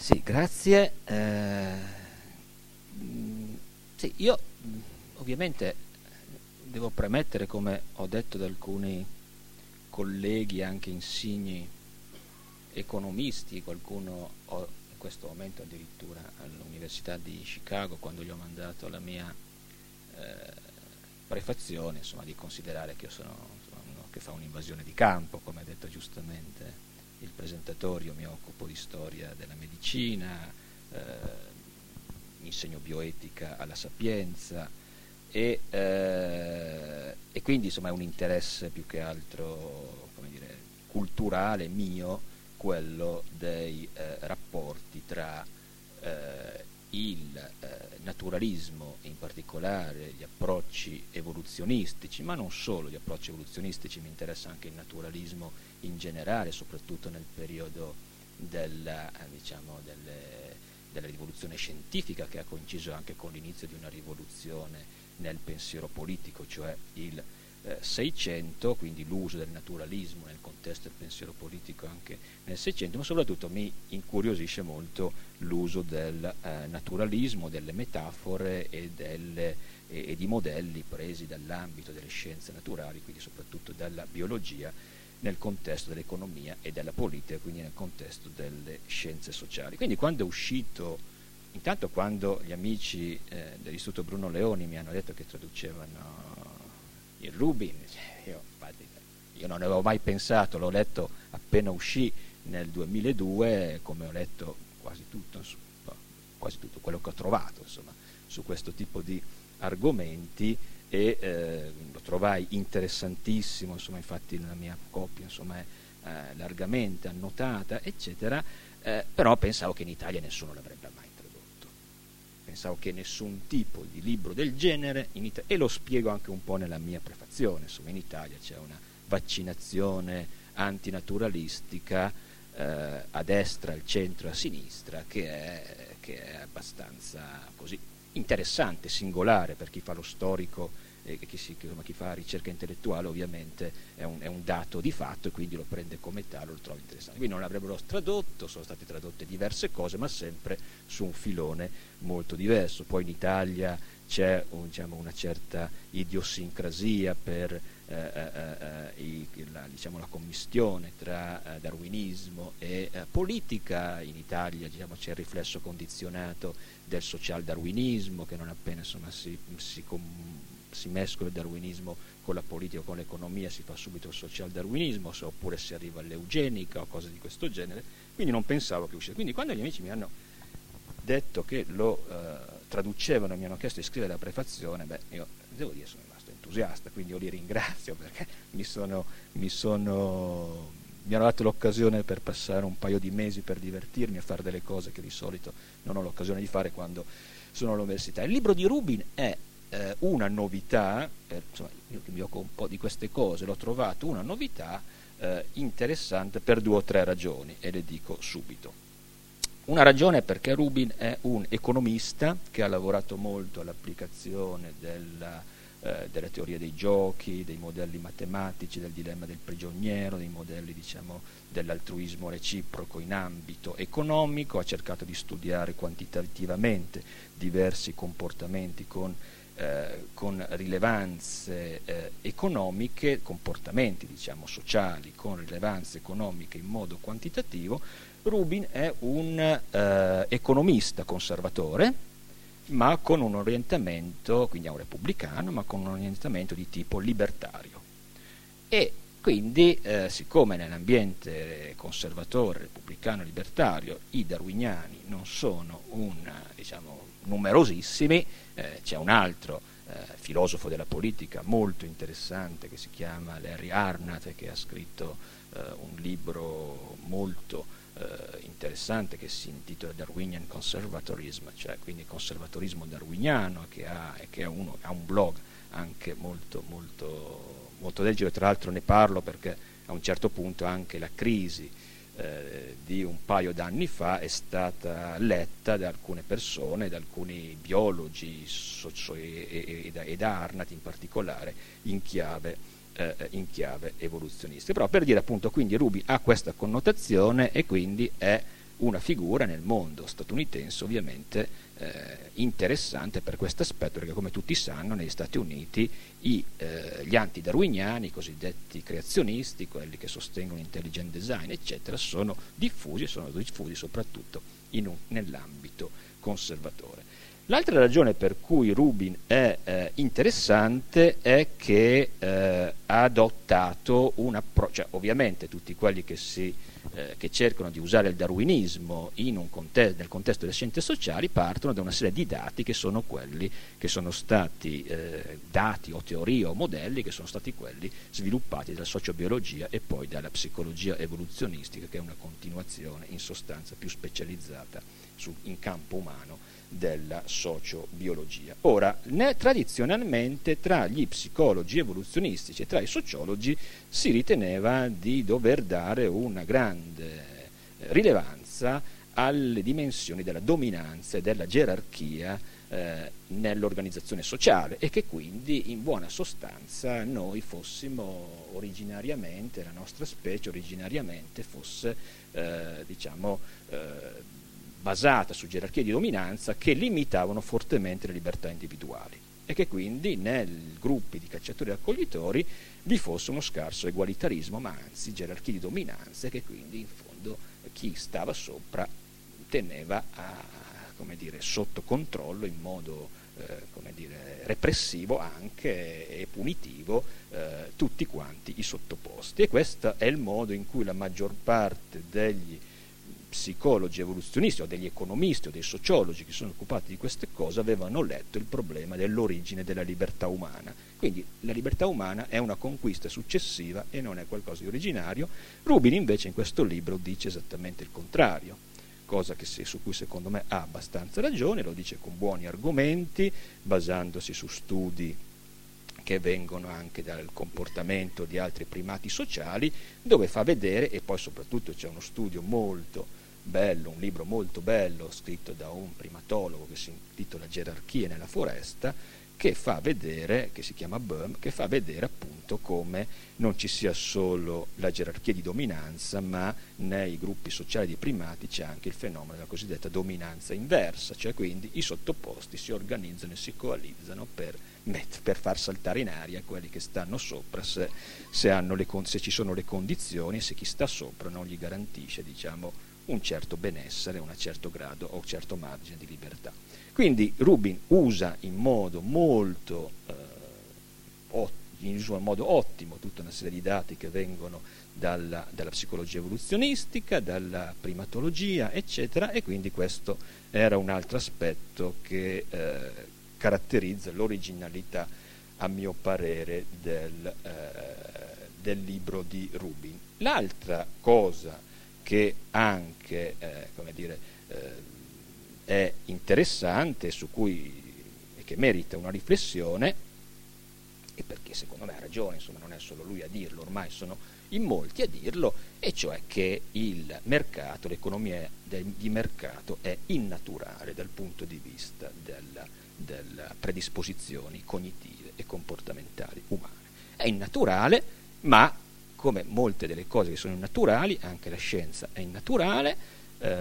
Sì, grazie. Eh, sì, io ovviamente devo premettere, come ho detto ad alcuni colleghi, anche insigni economisti, qualcuno ho in questo momento addirittura all'Università di Chicago, quando gli ho mandato la mia eh, prefazione, insomma, di considerare che io sono insomma, uno che fa un'invasione di campo, come ha detto giustamente io mi occupo di storia della medicina, eh, insegno bioetica alla Sapienza e, eh, e, quindi insomma è un interesse più che altro dire, culturale mio quello dei eh, rapporti tra eh, il naturalismo e in particolare gli approcci evoluzionistici, ma non solo gli approcci evoluzionistici, mi interessa anche il naturalismo in generale, soprattutto nel periodo della, eh, diciamo, delle, della rivoluzione scientifica che ha coinciso anche con l'inizio di una rivoluzione nel pensiero politico, cioè il eh, 600, quindi l'uso del naturalismo nel contesto del pensiero politico anche nel 600, ma soprattutto mi incuriosisce molto l'uso del eh, naturalismo, delle metafore e, delle, e, e di modelli presi dall'ambito delle scienze naturali, quindi soprattutto dalla biologia, nel contesto dell'economia e della politica, quindi nel contesto delle scienze sociali. Quindi quando è uscito, intanto quando gli amici eh, dell'Istituto Bruno Leoni mi hanno detto che traducevano il Rubin, io, io non avevo mai pensato, l'ho letto appena uscì nel 2002, come ho letto quasi tutto, quasi tutto quello che ho trovato insomma, su questo tipo di argomenti e eh, lo trovai interessantissimo, insomma, infatti la mia copia insomma, è eh, largamente annotata, eccetera, eh, però pensavo che in Italia nessuno l'avrebbe mai pensavo che nessun tipo di libro del genere, Italia, e lo spiego anche un po' nella mia prefazione, insomma in Italia c'è una vaccinazione antinaturalistica eh, a destra, al centro e a sinistra che è, che è abbastanza così interessante, singolare per chi fa lo storico e chi, si, chi, fa ricerca intellettuale ovviamente è un, è un, dato di fatto e quindi lo prende come tale, lo trova interessante. Quindi non l'avrebbero tradotto, sono state tradotte diverse cose, ma sempre su un filone molto diverso. Poi in Italia c'è un, diciamo, una certa idiosincrasia per eh, eh, eh, i, la, diciamo, la, commistione tra eh, darwinismo e eh, politica. In Italia diciamo, c'è il riflesso condizionato del social darwinismo che non appena insomma, si, si com- si mescola il darwinismo con la politica o con l'economia si fa subito il social darwinismo, oppure si arriva all'eugenica o cose di questo genere, quindi non pensavo che uscisse. Quindi quando gli amici mi hanno detto che lo eh, traducevano e mi hanno chiesto di scrivere la prefazione, beh, io devo dire sono rimasto entusiasta, quindi io li ringrazio perché mi, sono, mi, sono, mi hanno dato l'occasione per passare un paio di mesi per divertirmi a fare delle cose che di solito non ho l'occasione di fare quando sono all'università. Il libro di Rubin è eh, una novità, per, insomma, io che mi occupo un po' di queste cose, l'ho trovato una novità eh, interessante per due o tre ragioni e le dico subito. Una ragione è perché Rubin è un economista che ha lavorato molto all'applicazione della, eh, della teoria dei giochi, dei modelli matematici, del dilemma del prigioniero, dei modelli diciamo, dell'altruismo reciproco in ambito economico, ha cercato di studiare quantitativamente diversi comportamenti con eh, con rilevanze eh, economiche, comportamenti diciamo, sociali con rilevanze economiche in modo quantitativo, Rubin è un eh, economista conservatore, ma con un orientamento, quindi è un repubblicano, ma con un orientamento di tipo libertario. E quindi, eh, siccome nell'ambiente conservatore, repubblicano, libertario, i darwiniani non sono un, diciamo, numerosissimi, eh, c'è un altro eh, filosofo della politica molto interessante che si chiama Larry Arnott che ha scritto eh, un libro molto eh, interessante che si intitola Darwinian Conservatorism, cioè quindi conservatorismo darwiniano, che ha, che ha, uno, ha un blog anche molto, molto, molto leggero, tra l'altro ne parlo perché a un certo punto anche la crisi eh, di un paio d'anni fa è stata letta da alcune persone, da alcuni biologi socio- e, e, e, da Arnat in particolare, in chiave, eh, in chiave evoluzionista. Però per dire appunto quindi Ruby ha questa connotazione e quindi è una figura nel mondo statunitense ovviamente eh, interessante per questo aspetto, perché come tutti sanno negli Stati Uniti i, eh, gli antidarwiniani, i cosiddetti creazionisti, quelli che sostengono intelligent design, eccetera, sono diffusi e sono diffusi soprattutto un, nell'ambito conservatore. L'altra ragione per cui Rubin è eh, interessante è che eh, ha adottato un approccio, cioè, ovviamente tutti quelli che, si, eh, che, cercano di usare il darwinismo contesto, nel contesto delle scienze sociali partono da una serie di dati che sono quelli che sono stati eh, dati o teorie o modelli che sono stati quelli sviluppati dalla sociobiologia e poi dalla psicologia evoluzionistica che è una continuazione in sostanza più specializzata su, in campo umano della sociobiologia. Ora, né, tradizionalmente tra gli psicologi evoluzionistici e tra i sociologi si riteneva di dover dare una grande eh, rilevanza alle dimensioni della dominanza e della gerarchia eh, nell'organizzazione sociale e che quindi in buona sostanza noi fossimo originariamente, la nostra specie originariamente fosse eh, diciamo, eh, basata su gerarchie di dominanza che limitavano fortemente le libertà individuali e che quindi nei gruppi di cacciatori e raccoglitori vi fosse uno scarso egualitarismo, ma anzi gerarchie di dominanza che quindi in fondo chi stava sopra teneva a, dire, sotto controllo in modo eh, dire, repressivo anche e punitivo eh, tutti quanti i sottoposti. E questo è il modo in cui la maggior parte degli psicologi evoluzionisti o degli economisti o dei sociologi che sono occupati di queste cose avevano letto il problema dell'origine della libertà umana. Quindi la libertà umana è una conquista successiva e non è qualcosa di originario. Rubin invece in questo libro dice esattamente il contrario, cosa se, su cui secondo me ha abbastanza ragione, lo dice con buoni argomenti, basandosi su studi che vengono anche dal comportamento di altri primati sociali, dove fa vedere, e poi soprattutto c'è uno studio molto bello, un libro molto bello scritto da un primatologo che si intitola Gerarchie nella foresta, che fa vedere, che si chiama Böhm, che fa vedere appunto come non ci sia solo la gerarchia di dominanza, ma nei gruppi sociali di primati c'è anche il fenomeno della cosiddetta dominanza inversa, cioè quindi i sottoposti si organizzano e si coalizzano per, per far saltare in aria quelli che stanno sopra se, se, le, se ci sono le condizioni e se chi sta sopra non gli garantisce diciamo, un certo benessere, un certo grado o un certo margine di libertà. Quindi Rubin usa in modo molto eh, in modo ottimo tutta una serie di dati che vengono dalla, dalla, psicologia evoluzionistica, dalla primatologia, eccetera, e quindi questo era un altro aspetto che eh, caratterizza l'originalità, a mio parere, del, eh, del libro di Rubin. L'altra cosa che anche eh, dire, eh, è interessante cui, e che merita una riflessione, e perché secondo me ha ragione, insomma non è solo lui a dirlo, ormai sono in molti a dirlo, e cioè che il mercato, l'economia di mercato è innaturale dal punto di vista delle predisposizioni cognitive e comportamentali umane. È innaturale, ma come molte delle cose che sono innaturali, anche la scienza è innaturale, eh,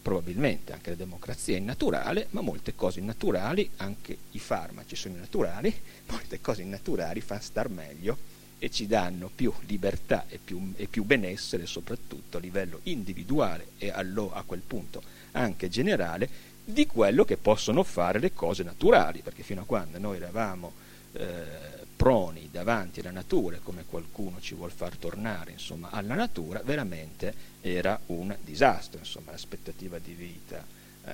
probabilmente anche la democrazia è innaturale, ma molte cose innaturali, anche i farmaci sono innaturali, molte cose innaturali fanno star meglio e ci danno più libertà e più, e più benessere, soprattutto a livello individuale e allo, a quel punto anche generale, di quello che possono fare le cose naturali, perché fino a quando noi eravamo eh, proni davanti alla natura, come qualcuno ci vuol far tornare insomma, alla natura, veramente era un disastro. Insomma, l'aspettativa di vita eh,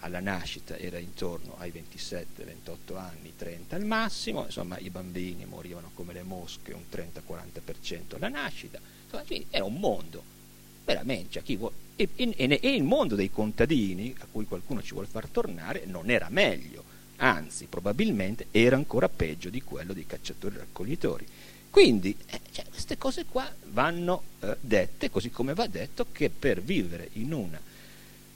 alla nascita era intorno ai 27, 28 anni, 30 al massimo, insomma, i bambini morivano come le mosche un 30-40% alla nascita, insomma, era un mondo, veramente, cioè, e, e, e il mondo dei contadini, a cui qualcuno ci vuole far tornare, non era meglio anzi probabilmente era ancora peggio di quello dei cacciatori raccoglitori. Quindi eh, cioè, queste cose qua vanno eh, dette, così come va detto che per vivere in una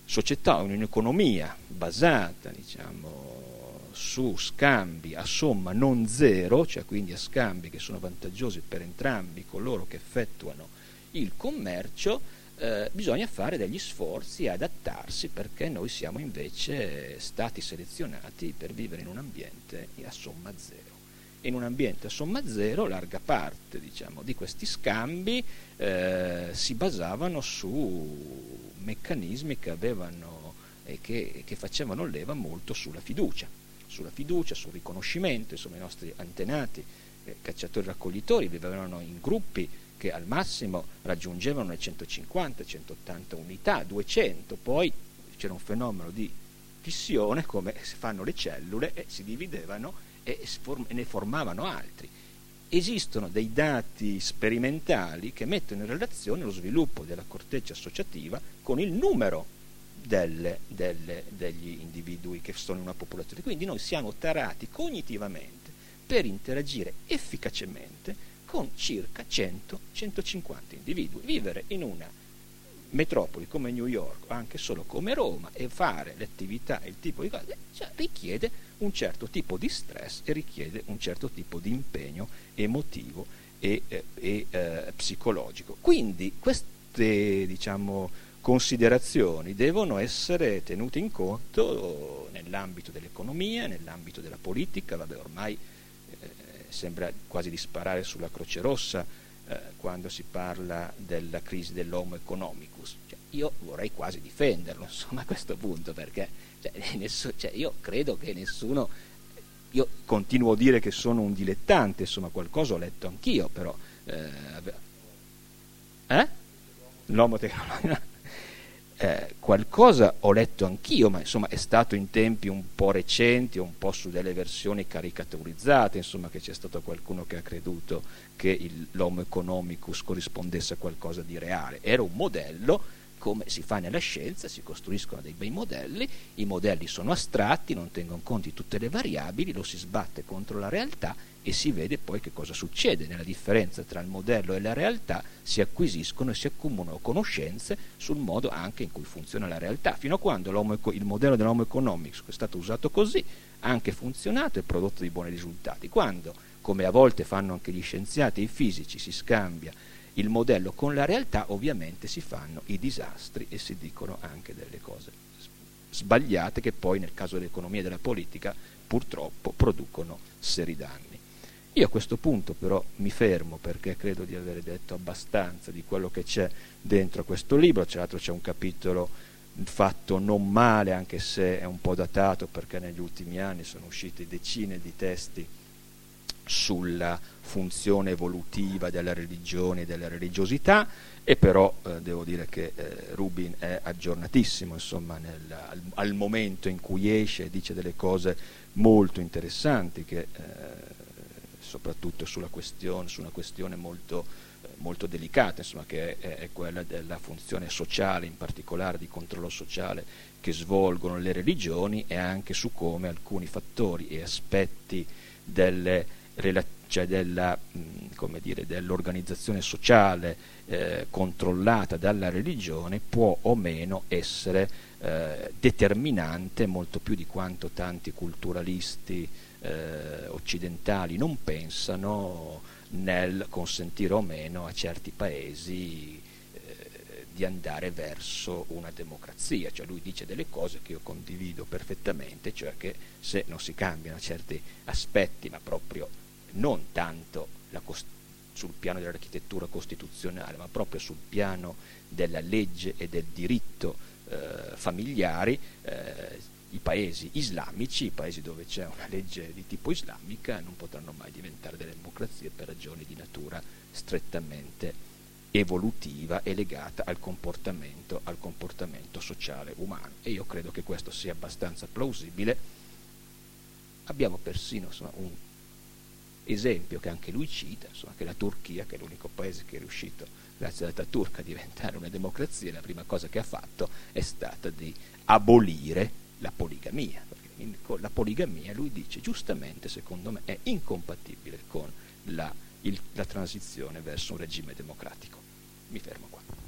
società, in un'economia basata diciamo, su scambi a somma non zero, cioè quindi a scambi che sono vantaggiosi per entrambi coloro che effettuano il commercio, eh, bisogna fare degli sforzi e adattarsi perché noi siamo invece stati selezionati per vivere in un ambiente a somma zero. In un ambiente a somma zero larga parte diciamo, di questi scambi eh, si basavano su meccanismi che avevano e che, che facevano leva molto sulla fiducia, sulla fiducia, sul riconoscimento, insomma i nostri antenati eh, cacciatori raccoglitori vivevano in gruppi che al massimo raggiungevano le 150, 180 unità, 200, poi c'era un fenomeno di fissione come si fanno le cellule e si dividevano e, ne formavano altri. Esistono dei dati sperimentali che mettono in relazione lo sviluppo della corteccia associativa con il numero delle, delle, degli individui che sono in una popolazione. Quindi noi siamo tarati cognitivamente per interagire efficacemente con circa 100-150 individui. Vivere in una metropoli come New York anche solo come Roma e fare le attività e il tipo di cose cioè, richiede un certo tipo di stress e richiede un certo tipo di impegno emotivo e, eh, e eh, psicologico. Quindi queste diciamo, considerazioni devono essere tenute in conto nell'ambito dell'economia, nell'ambito della politica, vabbè ormai sembra quasi di sparare sulla Croce Rossa eh, quando si parla della crisi dell'homo economicus. Cioè, io vorrei quasi difenderlo insomma, a questo punto perché cioè, nessuno, cioè, io credo che nessuno, io continuo a dire che sono un dilettante, insomma qualcosa ho letto anch'io, però... Eh, eh? L'homo tecnologico eh, qualcosa ho letto anch'io, ma insomma è stato in tempi un po' recenti, un po' su delle versioni caricaturizzate, insomma che c'è stato qualcuno che ha creduto che il, l'homo economicus corrispondesse a qualcosa di reale. Era un modello come si fa nella scienza, si costruiscono dei bei modelli, i modelli sono astratti, non tengono conto di tutte le variabili, lo si sbatte contro la realtà e si vede poi che cosa succede. Nella differenza tra il modello e la realtà si acquisiscono e si accumulano conoscenze sul modo anche in cui funziona la realtà, fino a quando il modello dell'homo economics che è stato usato così ha anche funzionato e prodotto dei buoni risultati. Quando, come a volte fanno anche gli scienziati e i fisici, si scambia il modello con la realtà, ovviamente si fanno i disastri e si dicono anche delle cose sbagliate che poi nel caso dell'economia e della politica purtroppo producono seri danni. Io a questo punto però mi fermo perché credo di aver detto abbastanza di quello che c'è dentro questo libro, tra l'altro c'è un capitolo fatto non male anche se è un po' datato perché negli ultimi anni sono uscite decine di testi sulla funzione evolutiva della religione e della religiosità e però eh, devo dire che eh, Rubin è aggiornatissimo insomma, nel, al, al, momento in cui esce dice delle cose molto interessanti che, eh, soprattutto sulla questione, su una questione molto, eh, molto delicata insomma, che è, è quella della funzione sociale in particolare di controllo sociale che svolgono le religioni e anche su come alcuni fattori e aspetti delle cioè della, dire, dell'organizzazione sociale eh, controllata dalla religione può o meno essere eh, determinante molto più di quanto tanti culturalisti eh, occidentali non pensano nel consentire o meno a certi paesi eh, di andare verso una democrazia, cioè lui dice delle cose che io condivido perfettamente, cioè che se non si cambiano certi aspetti, ma proprio non tanto cost- sul piano dell'architettura costituzionale, ma proprio sul piano della legge e del diritto eh, familiari, eh, i paesi islamici, i paesi dove c'è una legge di tipo islamica, non potranno mai diventare delle democrazie per ragioni di natura strettamente evolutiva e legata al comportamento, al comportamento sociale umano. E io credo che questo sia abbastanza plausibile. Abbiamo persino insomma, un esempio che anche lui cita, insomma, che la Turchia, che è l'unico paese che è riuscito, grazie alla turca, a diventare una democrazia, la prima cosa che ha fatto è stata di abolire la poligamia. La poligamia, lui dice, giustamente, secondo me, è incompatibile con la, il, la transizione verso un regime democratico. Mi fermo qua.